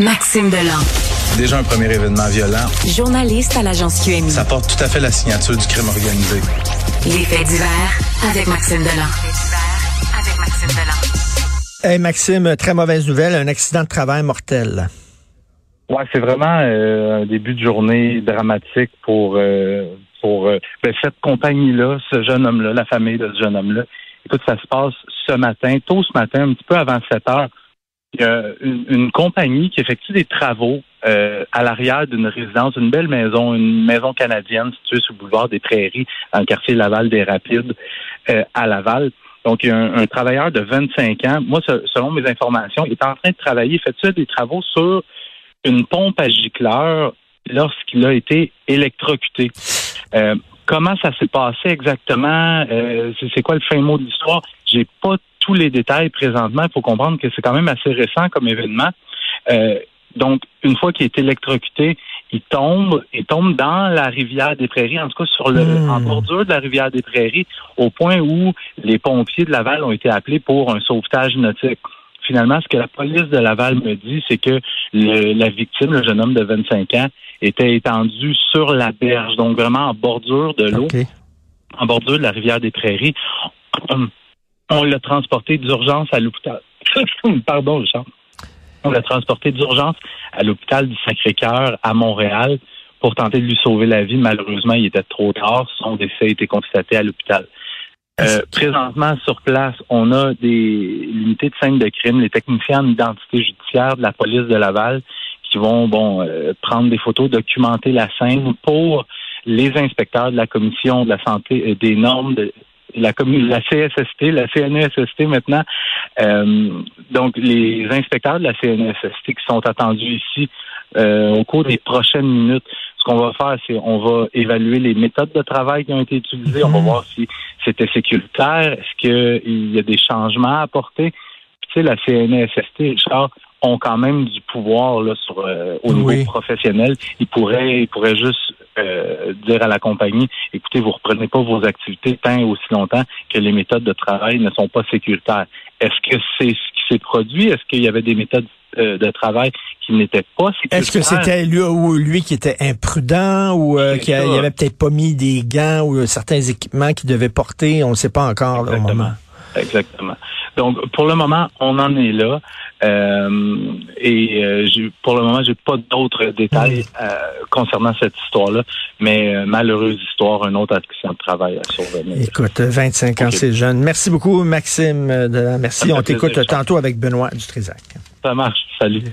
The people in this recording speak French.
Maxime Delan. Déjà un premier événement violent. Journaliste à l'agence QMI. Ça porte tout à fait la signature du crime organisé. Les faits divers avec Maxime Delan. avec Maxime Delan. Hey Maxime, très mauvaise nouvelle, un accident de travail mortel. Ouais, c'est vraiment euh, un début de journée dramatique pour euh, pour euh, ben, cette compagnie-là, ce jeune homme-là, la famille de ce jeune homme-là. Écoute, ça se passe ce matin, tôt ce matin, un petit peu avant 7 heures. Il y a une, une compagnie qui effectue des travaux euh, à l'arrière d'une résidence, une belle maison, une maison canadienne située sur le boulevard des Prairies, dans le quartier Laval des Rapides, euh, à Laval. Donc, il y a un, un, travailleur de 25 ans. Moi, selon mes informations, il est en train de travailler, il fait des travaux sur une pompe à gicleur lorsqu'il a été électrocuté. Euh, comment ça s'est passé exactement? Euh, c'est quoi le fin mot de l'histoire? J'ai pas tous les détails présentement. Il faut comprendre que c'est quand même assez récent comme événement. Euh, donc, une fois qu'il est électrocuté, il tombe, il tombe dans la rivière des Prairies, en tout cas sur le, hmm. en bordure de la rivière des Prairies, au point où les pompiers de Laval ont été appelés pour un sauvetage nautique. Finalement, ce que la police de Laval me dit, c'est que la victime, le jeune homme de 25 ans, était étendu sur la berge, donc vraiment en bordure de l'eau, en bordure de la rivière des Prairies. On l'a transporté d'urgence à l'hôpital. Pardon, Richard. On l'a transporté d'urgence à l'hôpital du Sacré-Cœur à Montréal pour tenter de lui sauver la vie. Malheureusement, il était trop tard. Son décès a été constaté à l'hôpital. Euh, présentement, sur place, on a des unités de scène de crime, les techniciens d'identité judiciaire de la police de Laval qui vont bon euh, prendre des photos, documenter la scène pour les inspecteurs de la commission de la santé et des normes de la, la CSST, la CNESST maintenant. Euh, donc, les inspecteurs de la CNESST qui sont attendus ici euh, au cours des prochaines minutes, ce qu'on va faire, c'est on va évaluer les méthodes de travail qui ont été utilisées. On va mhm. voir si c'était sécuritaire. Est-ce qu'il y a des changements à apporter? tu sais, la CNESST, Richard, ont quand même du pouvoir là, sur, euh, au niveau professionnel. Ils pourraient, ils pourraient juste euh, dire à la compagnie, écoutez, vous reprenez pas vos activités tant et aussi longtemps que les méthodes de travail ne sont pas sécuritaires. Est-ce que c'est ce qui s'est produit? Est-ce qu'il y avait des méthodes euh, de travail qui n'étaient pas sécuritaires? Est-ce que c'était lui ou lui qui était imprudent ou qui avait peut-être pas mis des gants ou certains équipements qu'il devait porter? On ne sait pas encore au moment. Exactement. Donc, pour le moment, on en est là. Euh, et euh, pour le moment, j'ai pas d'autres détails euh, concernant cette histoire-là, mais malheureuse histoire, un autre accident de travail à survenir. Écoute, 25 ans, c'est jeune. Merci beaucoup, Maxime. De merci. On t'écoute tantôt avec Benoît Dutrisac. Ça marche. Salut.